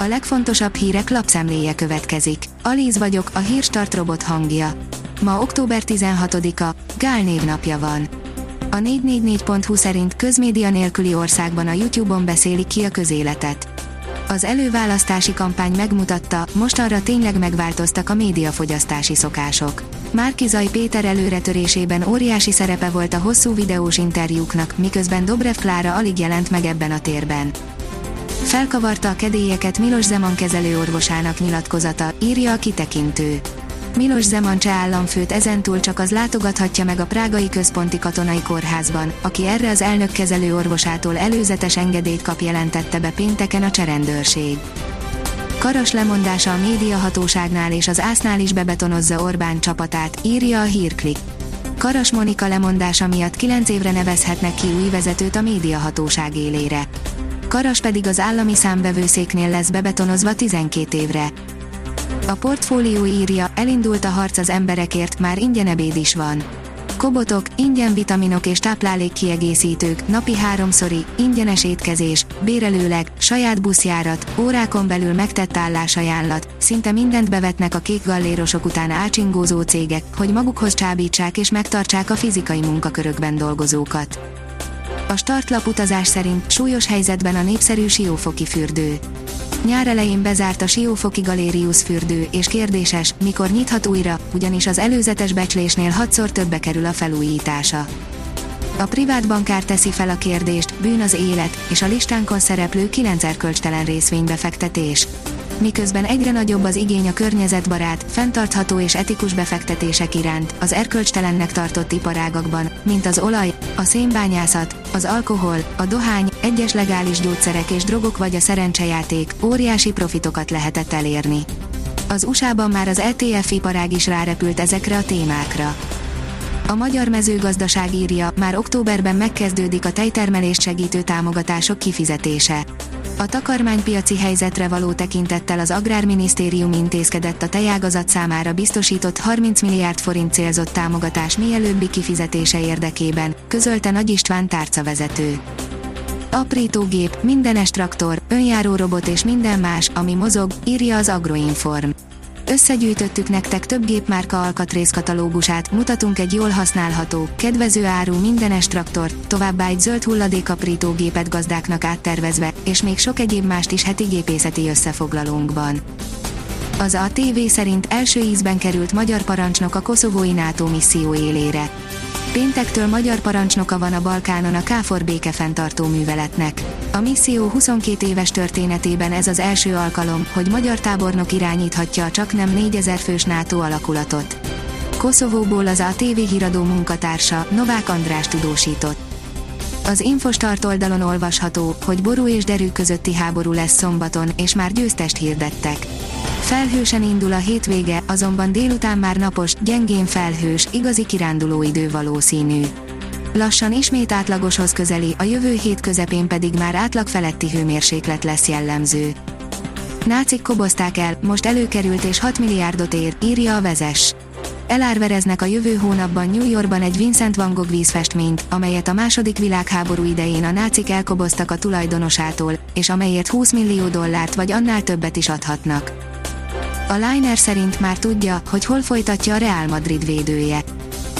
A legfontosabb hírek lapszemléje következik. Alíz vagyok, a hírstart robot hangja. Ma október 16-a, Gál névnapja van. A 444.hu szerint közmédia nélküli országban a YouTube-on beszélik ki a közéletet. Az előválasztási kampány megmutatta, mostanra tényleg megváltoztak a médiafogyasztási szokások. Márkizai Péter előretörésében óriási szerepe volt a hosszú videós interjúknak, miközben Dobrev Klára alig jelent meg ebben a térben. Felkavarta a kedélyeket Milos Zeman kezelőorvosának nyilatkozata, írja a kitekintő. Milos Zeman cseh államfőt ezentúl csak az látogathatja meg a Prágai Központi Katonai Kórházban, aki erre az elnök kezelőorvosától előzetes engedélyt kap jelentette be pénteken a cserendőrség. Karas lemondása a médiahatóságnál és az ásznál is bebetonozza Orbán csapatát, írja a hírklik. Karas Monika lemondása miatt 9 évre nevezhetnek ki új vezetőt a médiahatóság élére. Karas pedig az állami számbevőszéknél lesz bebetonozva 12 évre. A portfólió írja, elindult a harc az emberekért, már ingyen ebéd is van. Kobotok, ingyen vitaminok és táplálékkiegészítők, napi háromszori, ingyenes étkezés, bérelőleg, saját buszjárat, órákon belül megtett állásajánlat, szinte mindent bevetnek a kék gallérosok után ácsingózó cégek, hogy magukhoz csábítsák és megtartsák a fizikai munkakörökben dolgozókat. A startlap utazás szerint súlyos helyzetben a népszerű siófoki fürdő. Nyár elején bezárt a Siófoki Galérius fürdő, és kérdéses, mikor nyithat újra, ugyanis az előzetes becslésnél hatszor többe kerül a felújítása. A privát bankár teszi fel a kérdést, bűn az élet, és a listánkon szereplő 9 erkölcstelen részvénybefektetés miközben egyre nagyobb az igény a környezetbarát, fenntartható és etikus befektetések iránt, az erkölcstelennek tartott iparágakban, mint az olaj, a szénbányászat, az alkohol, a dohány, egyes legális gyógyszerek és drogok vagy a szerencsejáték, óriási profitokat lehetett elérni. Az USA-ban már az ETF iparág is rárepült ezekre a témákra. A magyar mezőgazdaság írja, már októberben megkezdődik a tejtermelést segítő támogatások kifizetése. A takarmánypiaci helyzetre való tekintettel az Agrárminisztérium intézkedett a tejágazat számára biztosított 30 milliárd forint célzott támogatás mielőbbi kifizetése érdekében, közölte Nagy István tárcavezető. Aprítógép, mindenes traktor, önjáró robot és minden más, ami mozog, írja az Agroinform. Összegyűjtöttük nektek több gépmárka alkatrészkatalógusát, mutatunk egy jól használható, kedvező áru mindenes traktort, továbbá egy zöld hulladékaprítógépet gazdáknak áttervezve, és még sok egyéb mást is heti gépészeti összefoglalónkban. Az ATV szerint első ízben került magyar parancsnok a koszovói NATO misszió élére. Péntektől magyar parancsnoka van a Balkánon a KFOR békefenntartó műveletnek. A misszió 22 éves történetében ez az első alkalom, hogy magyar tábornok irányíthatja a csak nem 4000 fős NATO alakulatot. Koszovóból az ATV híradó munkatársa, Novák András tudósított. Az Infostart oldalon olvasható, hogy ború és derű közötti háború lesz szombaton, és már győztest hirdettek. Felhősen indul a hétvége, azonban délután már napos, gyengén felhős, igazi kiránduló idő valószínű. Lassan ismét átlagoshoz közeli, a jövő hét közepén pedig már átlag feletti hőmérséklet lesz jellemző. Nácik kobozták el, most előkerült és 6 milliárdot ér, írja a vezes. Elárvereznek a jövő hónapban New Yorkban egy Vincent van Gogh vízfestményt, amelyet a második világháború idején a nácik elkoboztak a tulajdonosától, és amelyért 20 millió dollárt vagy annál többet is adhatnak. A Liner szerint már tudja, hogy hol folytatja a Real Madrid védője.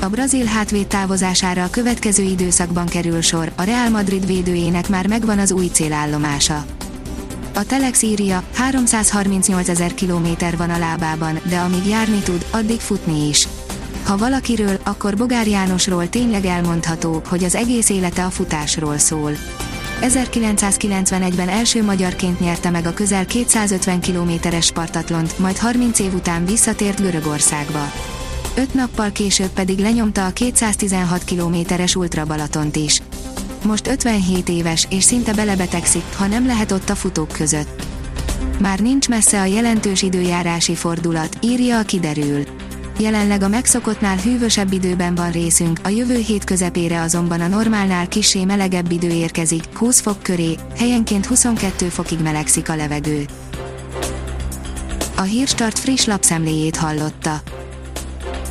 A brazil hátvéd távozására a következő időszakban kerül sor, a Real Madrid védőjének már megvan az új célállomása. A Telex írja, 338 ezer kilométer van a lábában, de amíg járni tud, addig futni is. Ha valakiről, akkor Bogár Jánosról tényleg elmondható, hogy az egész élete a futásról szól. 1991-ben első magyarként nyerte meg a közel 250 kilométeres Spartatlont, majd 30 év után visszatért Görögországba. Öt nappal később pedig lenyomta a 216 kilométeres Ultra Balatont is. Most 57 éves, és szinte belebetegszik, ha nem lehet ott a futók között. Már nincs messze a jelentős időjárási fordulat, írja a kiderül. Jelenleg a megszokottnál hűvösebb időben van részünk, a jövő hét közepére azonban a normálnál kisé melegebb idő érkezik, 20 fok köré, helyenként 22 fokig melegszik a levegő. A Hírstart friss lapszemléjét hallotta.